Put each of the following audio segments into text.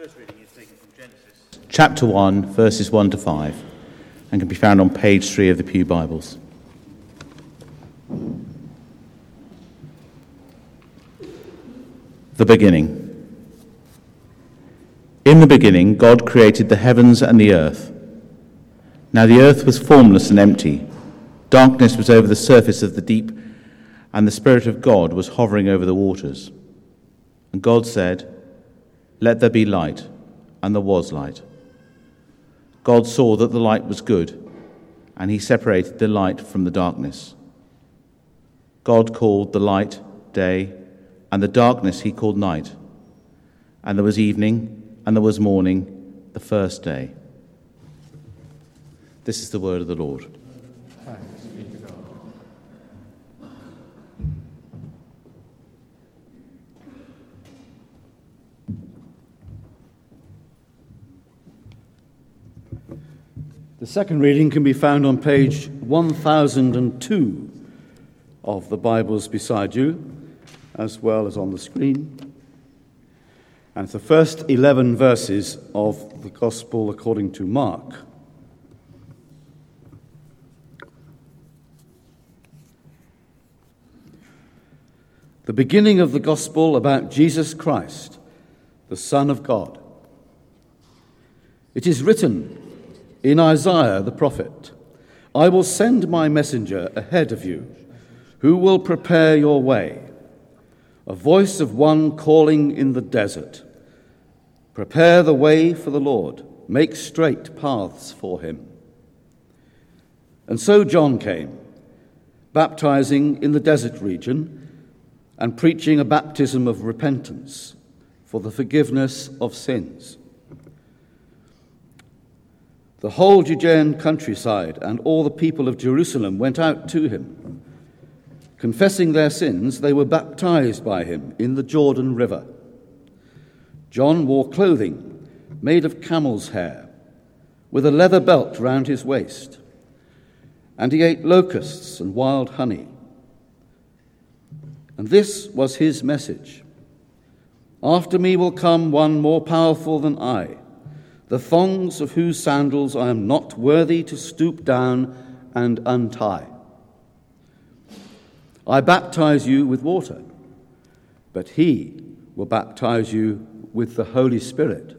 First reading is taken from Genesis, chapter 1, verses 1 to 5, and can be found on page 3 of the Pew Bibles. The beginning. In the beginning, God created the heavens and the earth. Now the earth was formless and empty. Darkness was over the surface of the deep, and the Spirit of God was hovering over the waters. And God said, Let there be light, and there was light. God saw that the light was good, and he separated the light from the darkness. God called the light day, and the darkness he called night. And there was evening, and there was morning, the first day. This is the word of the Lord. The second reading can be found on page 1002 of the Bibles beside you, as well as on the screen. And it's the first 11 verses of the Gospel according to Mark. The beginning of the Gospel about Jesus Christ, the Son of God. It is written, in Isaiah the prophet I will send my messenger ahead of you, who will prepare your way. A voice of one calling in the desert Prepare the way for the Lord, make straight paths for him. And so John came, baptizing in the desert region and preaching a baptism of repentance for the forgiveness of sins. The whole Judean countryside and all the people of Jerusalem went out to him. Confessing their sins, they were baptized by him in the Jordan River. John wore clothing made of camel's hair, with a leather belt round his waist, and he ate locusts and wild honey. And this was his message After me will come one more powerful than I the thongs of whose sandals I am not worthy to stoop down and untie. I baptize you with water, but he will baptize you with the Holy Spirit.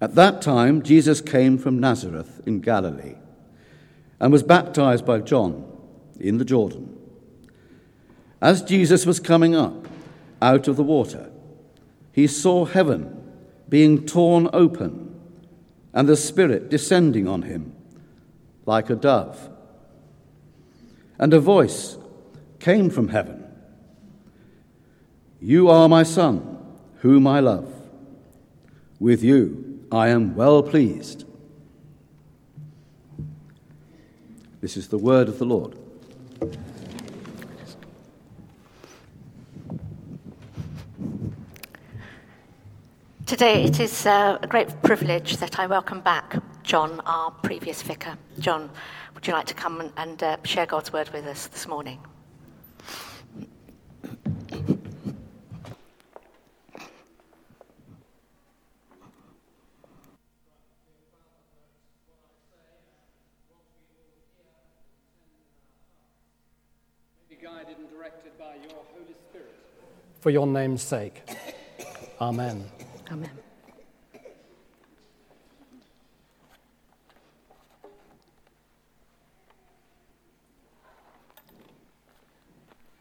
At that time, Jesus came from Nazareth in Galilee and was baptized by John in the Jordan. As Jesus was coming up out of the water, he saw heaven being torn open and the Spirit descending on him like a dove. And a voice came from heaven You are my Son, whom I love. With you I am well pleased. This is the word of the Lord. Today it is uh, a great privilege that I welcome back John, our previous vicar. John, would you like to come and, and uh, share God's word with us this morning? guided and directed by your Holy Spirit. For your name's sake. Amen. Amen.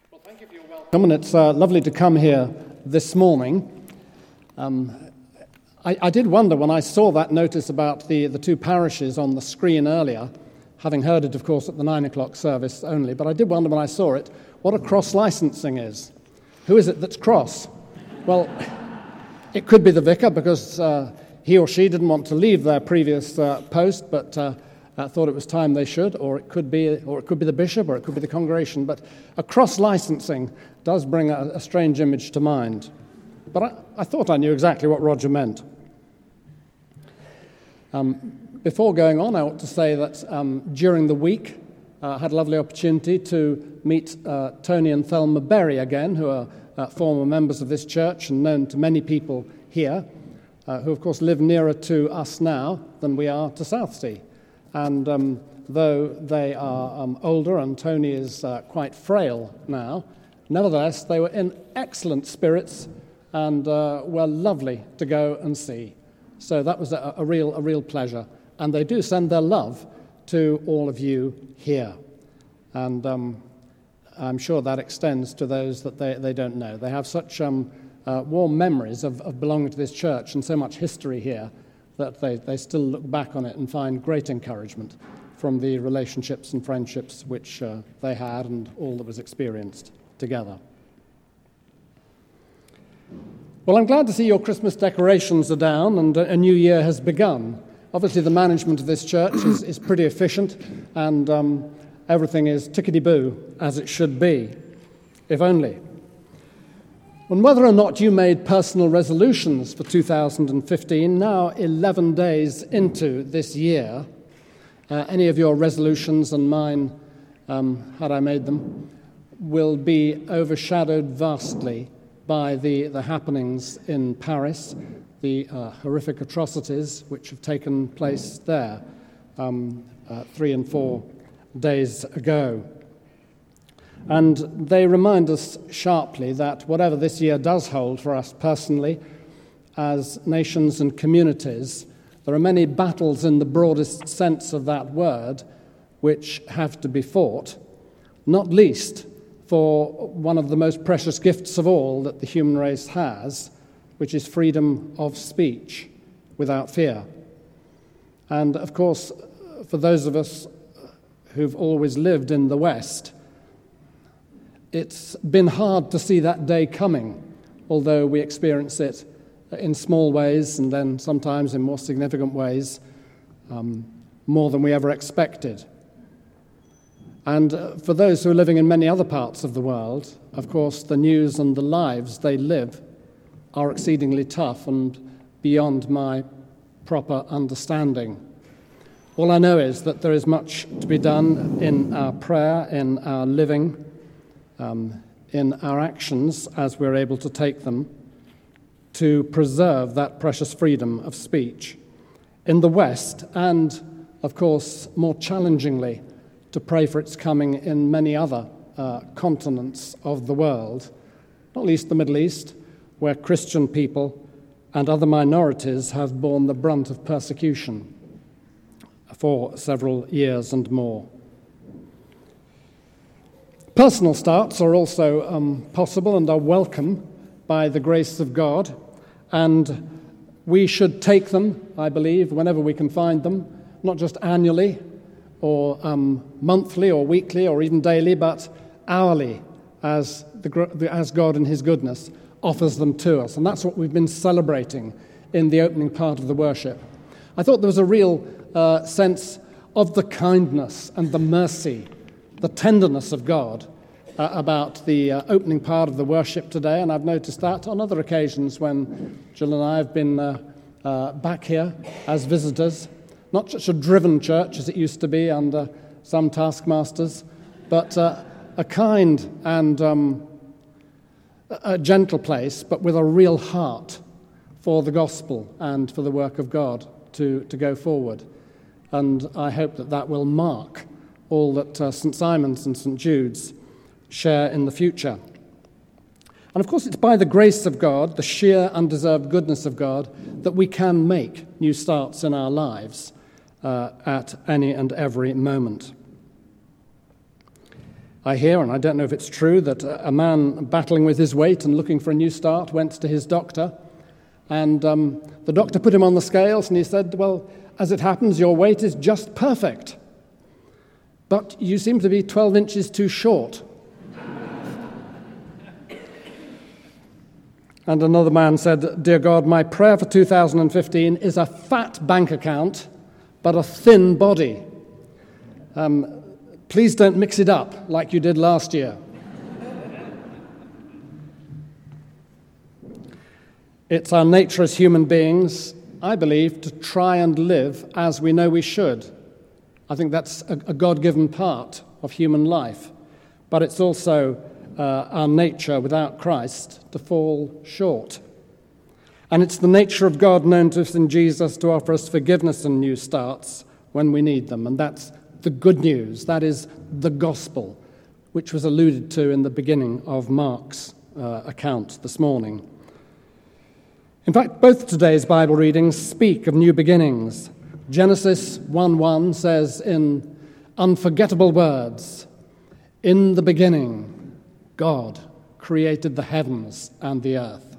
Well, thank you for your welcome, and it's uh, lovely to come here this morning. Um, I, I, did wonder when I saw that notice about the, the two parishes on the screen earlier, having heard it, of course, at the nine o'clock service only, but I did wonder when I saw it what a cross licensing is. Who is it that's cross? Well, it could be the vicar because uh, he or she didn't want to leave their previous uh, post, but uh, thought it was time they should, or it could be, or it could be the bishop, or it could be the congregation. But a cross licensing does bring a, a, strange image to mind. But I, I, thought I knew exactly what Roger meant. Um, before going on, I ought to say that um, during the week, uh, I had a lovely opportunity to meet uh, Tony and Thelma Berry again, who are uh, former members of this church and known to many people here, uh, who, of course, live nearer to us now than we are to Southsea. And um, though they are um, older and Tony is uh, quite frail now, nevertheless, they were in excellent spirits and uh, were lovely to go and see. So that was a, a, real, a real pleasure. And they do send their love to all of you here. And um, I'm sure that extends to those that they, they don't know. They have such um, uh, warm memories of, of belonging to this church and so much history here that they, they still look back on it and find great encouragement from the relationships and friendships which uh, they had and all that was experienced together. Well, I'm glad to see your Christmas decorations are down and a new year has begun. Obviously, the management of this church is, is pretty efficient and um, everything is tickety boo as it should be, if only. On whether or not you made personal resolutions for 2015, now 11 days into this year, uh, any of your resolutions and mine, um, had I made them, will be overshadowed vastly by the, the happenings in Paris, the uh, horrific atrocities which have taken place there um, uh, three and four days ago. And they remind us sharply that whatever this year does hold for us personally, as nations and communities, there are many battles in the broadest sense of that word which have to be fought, not least for one of the most precious gifts of all that the human race has, which is freedom of speech without fear. And of course, for those of us who've always lived in the West, it's been hard to see that day coming, although we experience it in small ways and then sometimes in more significant ways, um, more than we ever expected. And uh, for those who are living in many other parts of the world, of course, the news and the lives they live are exceedingly tough and beyond my proper understanding. All I know is that there is much to be done in our prayer, in our living, um, in our actions as we're able to take them to preserve that precious freedom of speech. In the West, and of course, more challengingly, to pray for its coming in many other uh, continents of the world, not least the Middle East, where Christian people and other minorities have borne the brunt of persecution for several years and more. Personal starts are also um, possible and are welcome by the grace of God. And we should take them, I believe, whenever we can find them, not just annually or um, monthly or weekly or even daily, but hourly as, the, as God in His goodness offers them to us. And that's what we've been celebrating in the opening part of the worship. I thought there was a real uh, sense of the kindness and the mercy, the tenderness of God uh, about the uh, opening part of the worship today, and I've noticed that on other occasions when Jill and I have been uh, uh, back here as visitors. Not such a driven church as it used to be under some taskmasters, but uh, a kind and um, a gentle place, but with a real heart for the gospel and for the work of God to, to go forward. And I hope that that will mark all that uh, St. Simon's and St. Jude's share in the future. And of course, it's by the grace of God, the sheer undeserved goodness of God, that we can make new starts in our lives uh, at any and every moment. I hear, and I don't know if it's true, that a man battling with his weight and looking for a new start went to his doctor, and um, the doctor put him on the scales and he said, Well, as it happens, your weight is just perfect, but you seem to be 12 inches too short. And another man said, Dear God, my prayer for 2015 is a fat bank account, but a thin body. Um, please don't mix it up like you did last year. it's our nature as human beings, I believe, to try and live as we know we should. I think that's a, a God given part of human life. But it's also uh, our nature without Christ to fall short. And it's the nature of God known to us in Jesus to offer us forgiveness and new starts when we need them. And that's the good news. That is the gospel, which was alluded to in the beginning of Mark's uh, account this morning. In fact, both today's Bible readings speak of new beginnings. Genesis 1 1 says in unforgettable words, In the beginning, God created the heavens and the earth.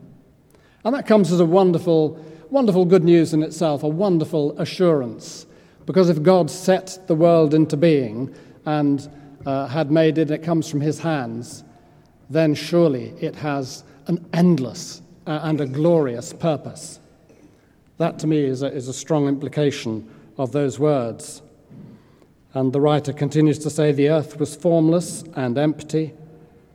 And that comes as a wonderful, wonderful good news in itself, a wonderful assurance. Because if God set the world into being and uh, had made it, it comes from his hands, then surely it has an endless uh, and a glorious purpose. That to me is a, is a strong implication of those words. And the writer continues to say, The earth was formless and empty,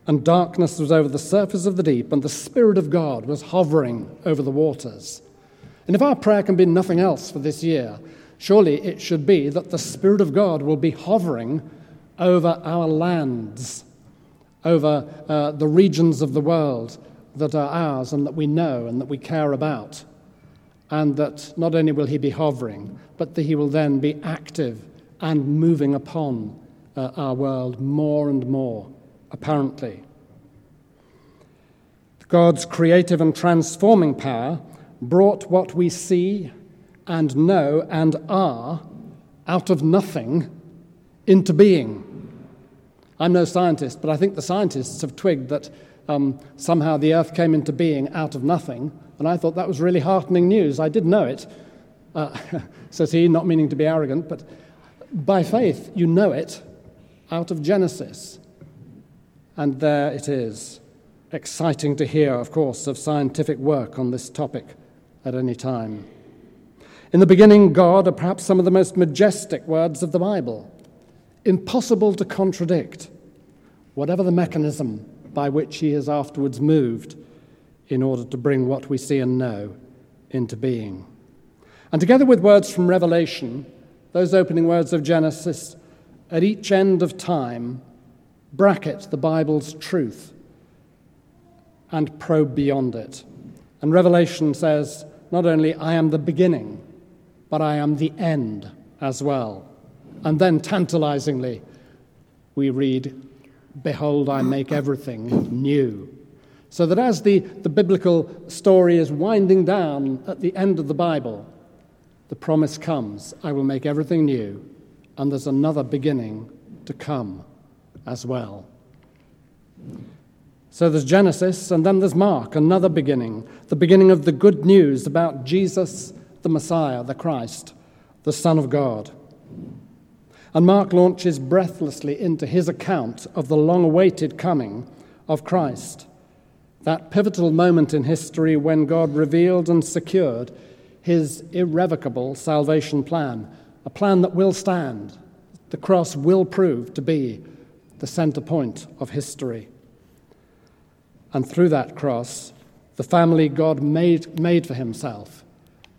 and darkness was over the surface of the deep, and the Spirit of God was hovering over the waters. And if our prayer can be nothing else for this year, surely it should be that the Spirit of God will be hovering over our lands, over uh, the regions of the world that are ours and that we know and that we care about. And that not only will He be hovering, but that He will then be active and moving upon uh, our world more and more, apparently. God's creative and transforming power brought what we see and know and are out of nothing into being. I'm no scientist, but I think the scientists have twigged that um, somehow the earth came into being out of nothing, and I thought that was really heartening news. I did know it, uh, says he, not meaning to be arrogant, but by faith you know it out of Genesis. And there it is. Exciting to hear, of course, of scientific work on this topic at any time. In the beginning, God are perhaps some of the most majestic words of the Bible impossible to contradict, whatever the mechanism by which he has afterwards moved in order to bring what we see and know into being. And together with words from Revelation, those opening words of Genesis, at each end of time, bracket the Bible's truth and probe beyond it. And Revelation says, not only I am the beginning, but I am the end as well. And then tantalizingly, we read, Behold, I make everything new. So that as the, the biblical story is winding down at the end of the Bible, the promise comes I will make everything new, and there's another beginning to come as well. So there's Genesis, and then there's Mark, another beginning, the beginning of the good news about Jesus, the Messiah, the Christ, the Son of God. And Mark launches breathlessly into his account of the long awaited coming of Christ, that pivotal moment in history when God revealed and secured his irrevocable salvation plan, a plan that will stand. The cross will prove to be the center point of history. And through that cross, the family God made, made for himself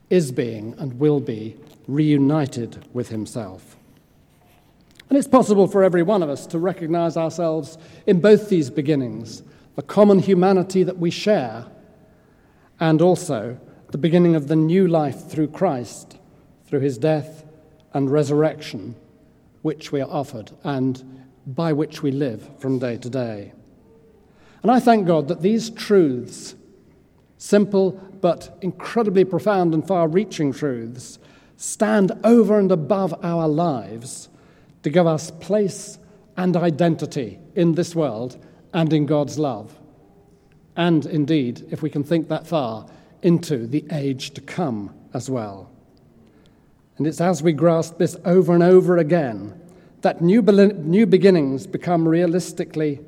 is being and will be reunited with himself. And it's possible for every one of us to recognize ourselves in both these beginnings the common humanity that we share, and also the beginning of the new life through Christ, through his death and resurrection, which we are offered and by which we live from day to day. And I thank God that these truths, simple but incredibly profound and far reaching truths, stand over and above our lives to give us place and identity in this world and in God's love. And indeed, if we can think that far, into the age to come as well. And it's as we grasp this over and over again that new, new beginnings become realistically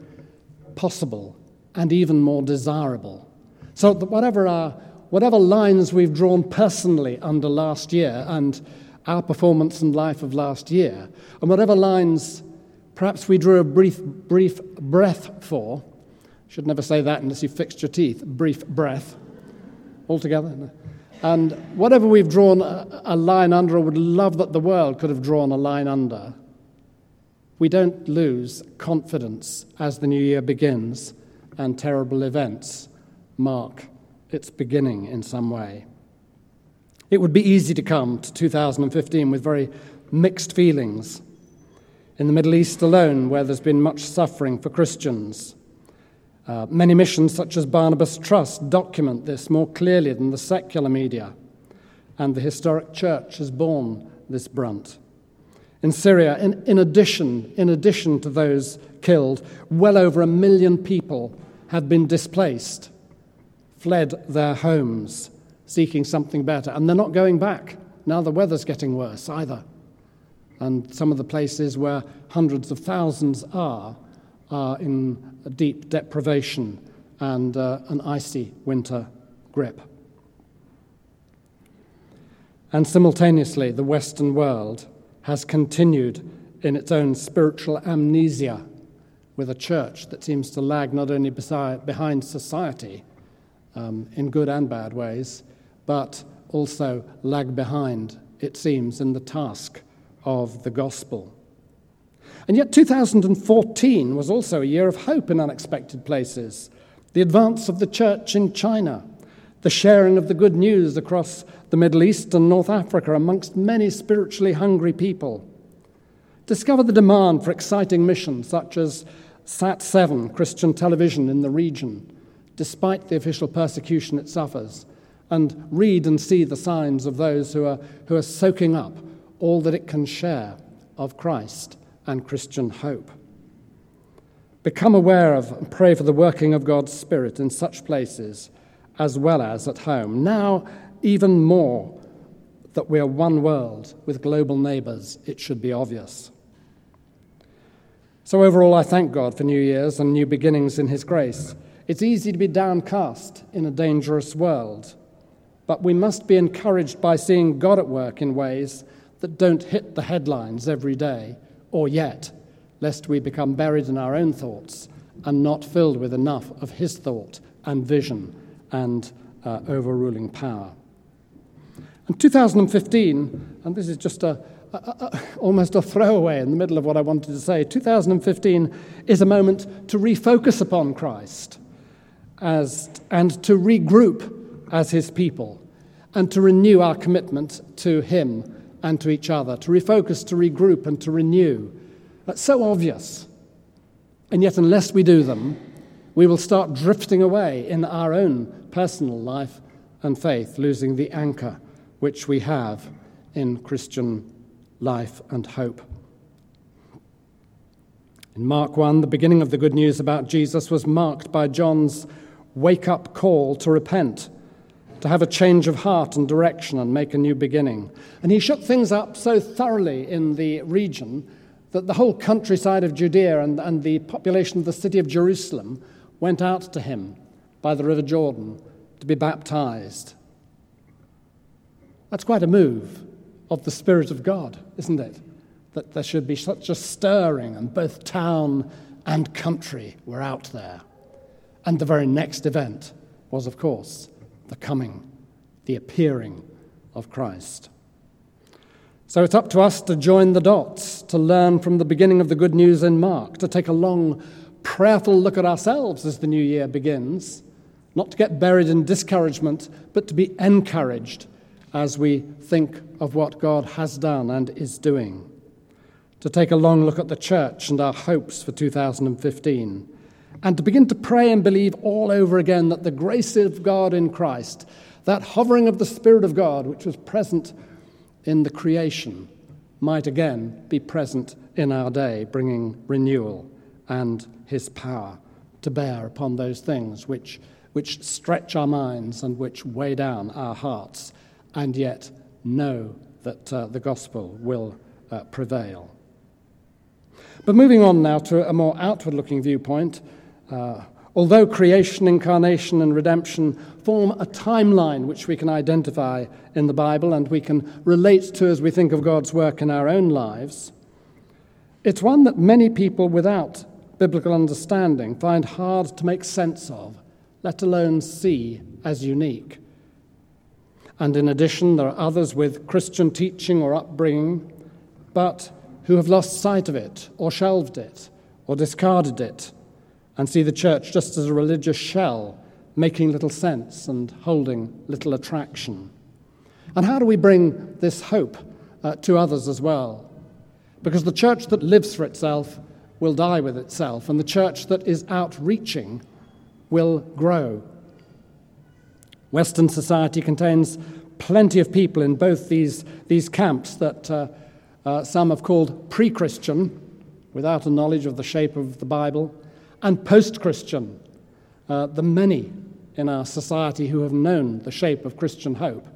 possible and even more desirable. So that whatever, our, whatever lines we've drawn personally under last year and our performance and life of last year, and whatever lines perhaps we drew a brief, brief breath for, should never say that unless you fixed your teeth, brief breath, altogether. And whatever we've drawn a, line under, or would love that the world could have drawn a line under, we don't lose confidence as the new year begins and terrible events mark its beginning in some way. It would be easy to come to 2015 with very mixed feelings. In the Middle East alone, where there's been much suffering for Christians, uh, many missions, such as Barnabas Trust, document this more clearly than the secular media, and the historic church has borne this brunt. In Syria, in, in, addition, in addition to those killed, well over a million people have been displaced, fled their homes, seeking something better. And they're not going back. Now the weather's getting worse either. And some of the places where hundreds of thousands are are in deep deprivation and uh, an icy winter grip. And simultaneously, the Western world has continued in its own spiritual amnesia with a church that seems to lag not only beside, behind society um, in good and bad ways, but also lag behind, it seems, in the task of the gospel. And yet, 2014 was also a year of hope in unexpected places. The advance of the church in China, the sharing of the good news across the Middle East and North Africa amongst many spiritually hungry people. Discover the demand for exciting missions such as Sat 7, Christian television in the region, despite the official persecution it suffers, and read and see the signs of those who are, who are soaking up all that it can share of Christ and Christian hope. Become aware of and pray for the working of God's Spirit in such places as well as at home. Now, even more, that we are one world with global neighbours, it should be obvious. So, overall, I thank God for New Year's and new beginnings in His grace. It's easy to be downcast in a dangerous world, but we must be encouraged by seeing God at work in ways that don't hit the headlines every day, or yet, lest we become buried in our own thoughts and not filled with enough of His thought and vision and uh, overruling power. And 2015, and this is just a, a, a, almost a throwaway in the middle of what I wanted to say. 2015 is a moment to refocus upon Christ as, and to regroup as his people and to renew our commitment to him and to each other, to refocus, to regroup, and to renew. That's so obvious. And yet, unless we do them, we will start drifting away in our own personal life and faith, losing the anchor which we have in Christian life, and hope. In Mark 1, the beginning of the good news about Jesus was marked by John's wake up call to repent, to have a change of heart and direction and make a new beginning. And he shook things up so thoroughly in the region that the whole countryside of Judea and, and the population of the city of Jerusalem went out to him by the River Jordan to be baptized. That's quite a move of the Spirit of God, isn't it? That there should be such a stirring, and both town and country were out there. And the very next event was, of course, the coming, the appearing of Christ. So it's up to us to join the dots, to learn from the beginning of the good news in Mark, to take a long, prayerful look at ourselves as the new year begins, not to get buried in discouragement, but to be encouraged as we think of what God has done and is doing. To take a long look at the church and our hopes for 2015. And to begin to pray and believe all over again that the grace of God in Christ, that hovering of the Spirit of God, which was present in the creation, might again be present in our day, bringing renewal and His power to bear upon those things which, which stretch our minds and which weigh down our hearts and yet know that uh, the gospel will uh, prevail. But moving on now to a more outward looking viewpoint, uh, although creation, incarnation, and redemption form a timeline which we can identify in the Bible and we can relate to as we think of God's work in our own lives, it's one that many people without biblical understanding find hard to make sense of, let alone see as unique. And in addition, there are others with Christian teaching or upbringing, but who have lost sight of it, or shelved it, or discarded it, and see the church just as a religious shell, making little sense and holding little attraction. And how do we bring this hope uh, to others as well? Because the church that lives for itself will die with itself, and the church that is outreaching will grow. Western society contains plenty of people in both these, these camps that uh, uh, some have called pre Christian, without a knowledge of the shape of the Bible, and post Christian, uh, the many in our society who have known the shape of Christian hope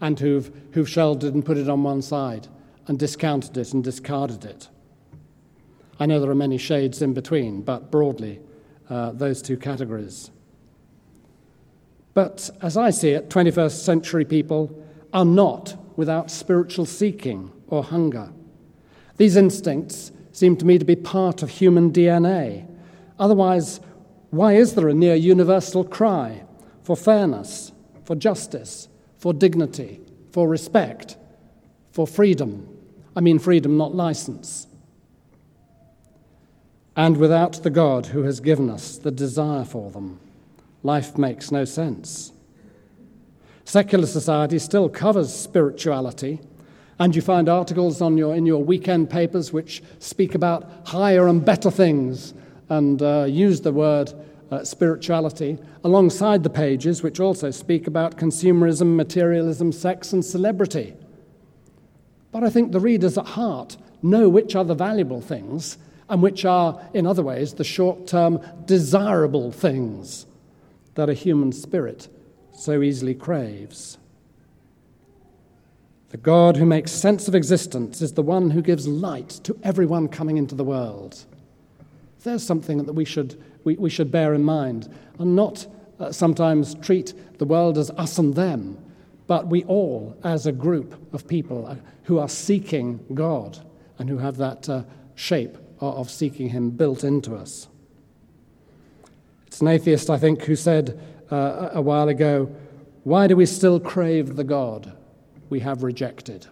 and who've, who've shelved it and put it on one side and discounted it and discarded it. I know there are many shades in between, but broadly, uh, those two categories. But as I see it, 21st century people are not without spiritual seeking or hunger. These instincts seem to me to be part of human DNA. Otherwise, why is there a near universal cry for fairness, for justice, for dignity, for respect, for freedom? I mean, freedom, not license. And without the God who has given us the desire for them life makes no sense. Secular society still covers spirituality, and you find articles your, in your weekend papers which speak about higher and better things and uh, use the word uh, spirituality alongside the pages which also speak about consumerism, materialism, sex, and celebrity. But I think the readers at heart know which are the valuable things and which are, in other ways, the short term desirable things that a human spirit so easily craves. The God who makes sense of existence is the one who gives light to everyone coming into the world. There's something that we should, we, we should bear in mind and not uh, sometimes treat the world as us and them, but we all, as a group of people uh, who are seeking God and who have that uh, shape of seeking Him built into us. It's an atheist, I think, who said uh, a while ago, Why do we still crave the God we have rejected?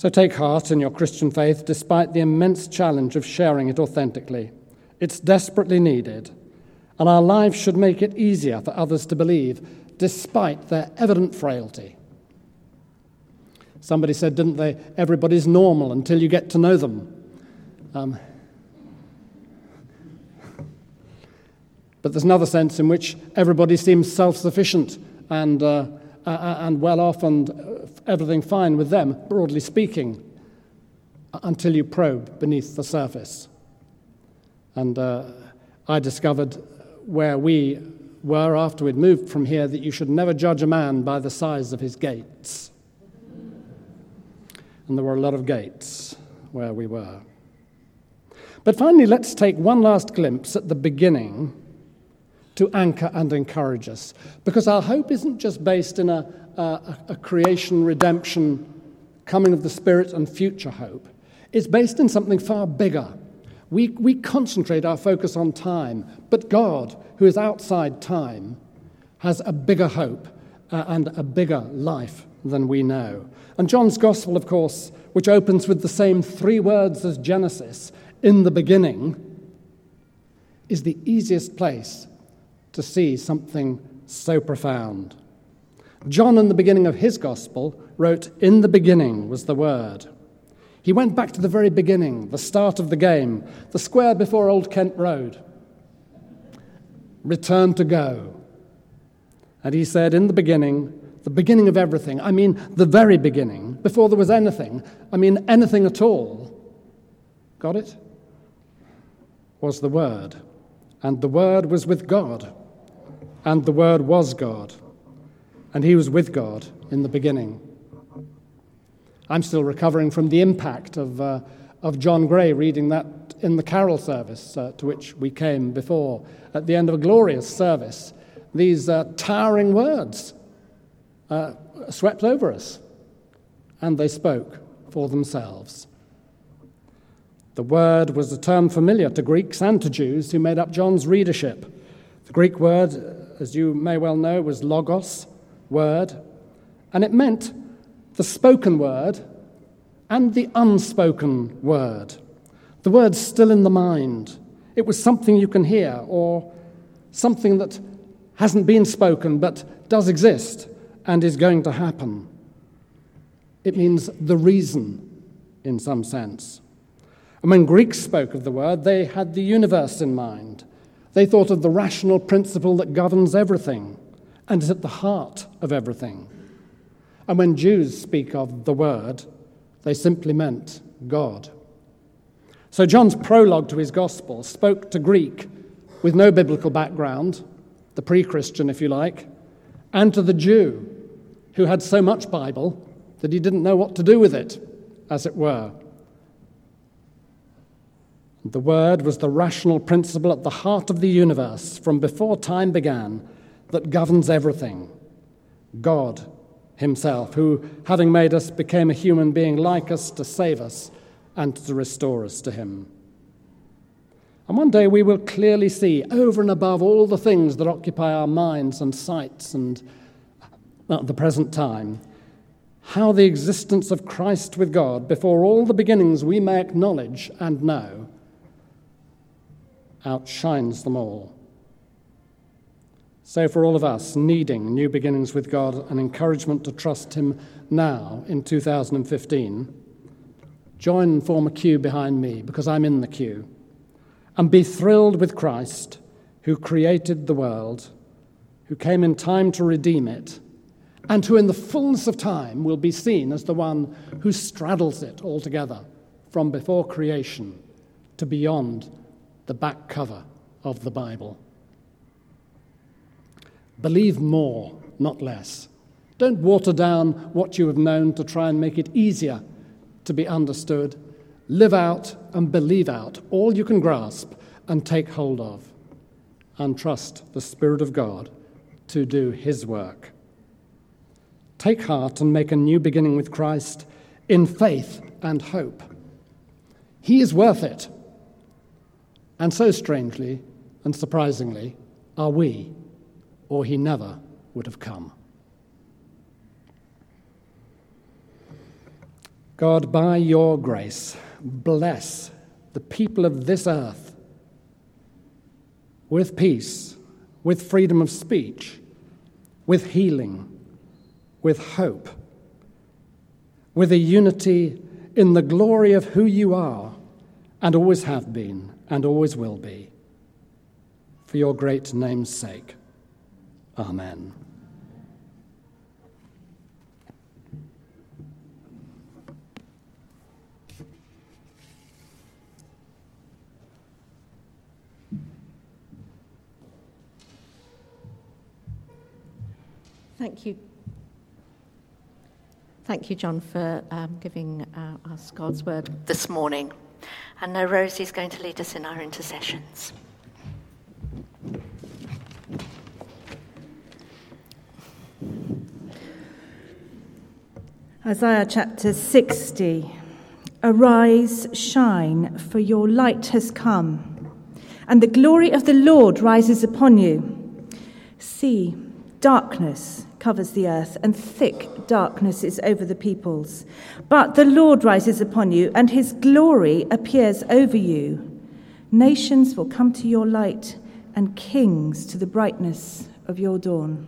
So take heart in your Christian faith despite the immense challenge of sharing it authentically. It's desperately needed, and our lives should make it easier for others to believe, despite their evident frailty. Somebody said, didn't they? Everybody's normal until you get to know them. Um, but there's another sense in which everybody seems self sufficient and, uh, and well off and uh, everything fine with them, broadly speaking, until you probe beneath the surface. And uh, I discovered where we were after we'd moved from here that you should never judge a man by the size of his gates. And there were a lot of gates where we were. But finally, let's take one last glimpse at the beginning to anchor and encourage us. Because our hope isn't just based in a, a, a, creation, redemption, coming of the Spirit, and future hope. It's based in something far bigger. We, we concentrate our focus on time, but God, who is outside time, has a bigger hope uh, and a bigger life than we know. And John's Gospel, of course, which opens with the same three words as Genesis, in the beginning, is the easiest place to see something so profound. John, in the beginning of his gospel, wrote, In the beginning was the Word. He went back to the very beginning, the start of the game, the square before Old Kent Road. Return to go. And he said, In the beginning, the beginning of everything, I mean the very beginning, before there was anything, I mean anything at all. Got it? was the Word, and the Word was with God, and the Word was God, and He was with God in the beginning. I'm still recovering from the impact of, uh, of John Gray reading that in the carol service uh, to which we came before, at the end of a glorious service. These uh, towering words uh, swept over us, and they spoke for themselves. The word was a term familiar to Greeks and to Jews who made up John's readership. The Greek word, as you may well know, was logos, word, and it meant the spoken word and the unspoken word. The word's still in the mind. It was something you can hear or something that hasn't been spoken but does exist and is going to happen. It means the reason, in some sense. And when Greeks spoke of the word, they had the universe in mind. They thought of the rational principle that governs everything and is at the heart of everything. And when Jews speak of the word, they simply meant God. So John's prologue to his gospel spoke to Greek with no biblical background, the pre Christian, if you like, and to the Jew who had so much Bible that he didn't know what to do with it, as it were. The Word was the rational principle at the heart of the universe from before time began that governs everything. God Himself, who, having made us, became a human being like us to save us and to restore us to Him. And one day we will clearly see, over and above all the things that occupy our minds and sights and at the present time, how the existence of Christ with God, before all the beginnings we may acknowledge and know, outshines them all. So, for all of us needing new beginnings with God and encouragement to trust Him now in 2015, join and form a queue behind me because I'm in the queue. And be thrilled with Christ, who created the world, who came in time to redeem it, and who in the fullness of time will be seen as the one who straddles it altogether from before creation to beyond the back cover of the Bible. Believe more, not less. Don't water down what you have known to try and make it easier to be understood. Live out and believe out all you can grasp and take hold of. And trust the Spirit of God to do His work. Take heart and make a new beginning with Christ in faith and hope. He is worth it. And so strangely and surprisingly are we, or He never would have come. God, by your grace, bless the people of this earth with peace, with freedom of speech, with healing, with hope, with a unity in the glory of who you are and always have been and always will be. For your great name's sake. Amen. Thank you. Thank you, John, for um, giving uh, us God's word this morning. And now Rosie's going to lead us in our intercessions. Isaiah chapter 60 Arise, shine, for your light has come, and the glory of the Lord rises upon you. See, Darkness covers the earth, and thick darkness is over the peoples. But the Lord rises upon you, and his glory appears over you. Nations will come to your light, and kings to the brightness of your dawn.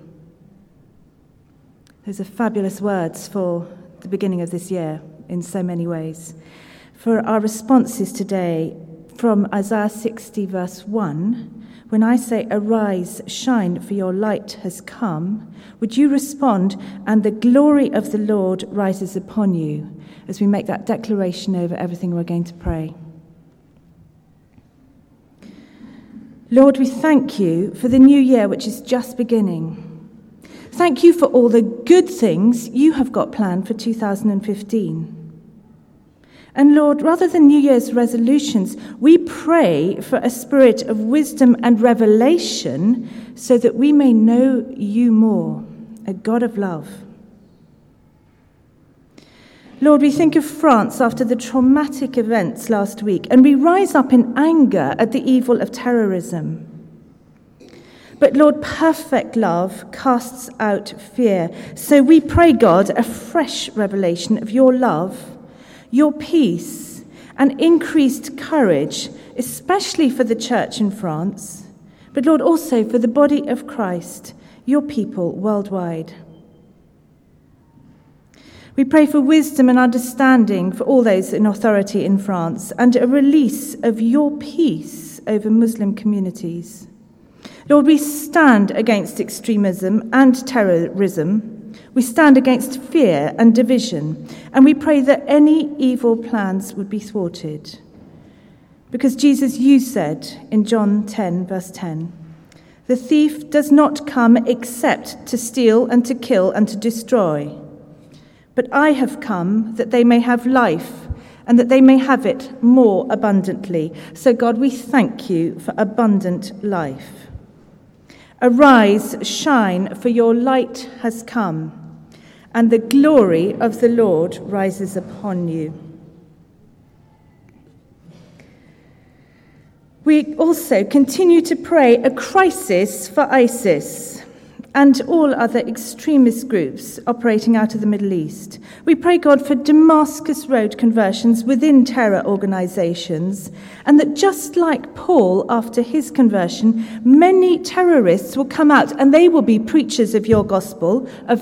Those are fabulous words for the beginning of this year in so many ways. For our responses today from Isaiah 60, verse 1 when I say, Arise, shine, for your light has come, would you respond, and the glory of the Lord rises upon you, as we make that declaration over everything we're going to pray? Lord, we thank you for the new year which is just beginning. Thank you for all the good things you have got planned for 2015. And Lord, rather than New Year's resolutions, we pray for a spirit of wisdom and revelation so that we may know you more, a God of love. Lord, we think of France after the traumatic events last week, and we rise up in anger at the evil of terrorism. But Lord, perfect love casts out fear. So we pray, God, a fresh revelation of your love, your peace, and increased courage, especially for the church in France, but Lord, also for the body of Christ, your people worldwide. We pray for wisdom and understanding for all those in authority in France and a release of your peace over Muslim communities. Lord, we stand against extremism and terrorism. We stand against fear and division, and we pray that any evil plans would be thwarted. Because Jesus, you said in John 10, verse 10, the thief does not come except to steal and to kill and to destroy. But I have come that they may have life and that they may have it more abundantly. So, God, we thank you for abundant life. Arise, shine, for your light has come, and the glory of the Lord rises upon you. We also continue to pray a crisis for ISIS and all other extremist groups operating out of the Middle East. We pray God for Damascus Road conversions within terror organizations, and that just like Paul after his conversion, many terrorists will come out and they will be preachers of your gospel, of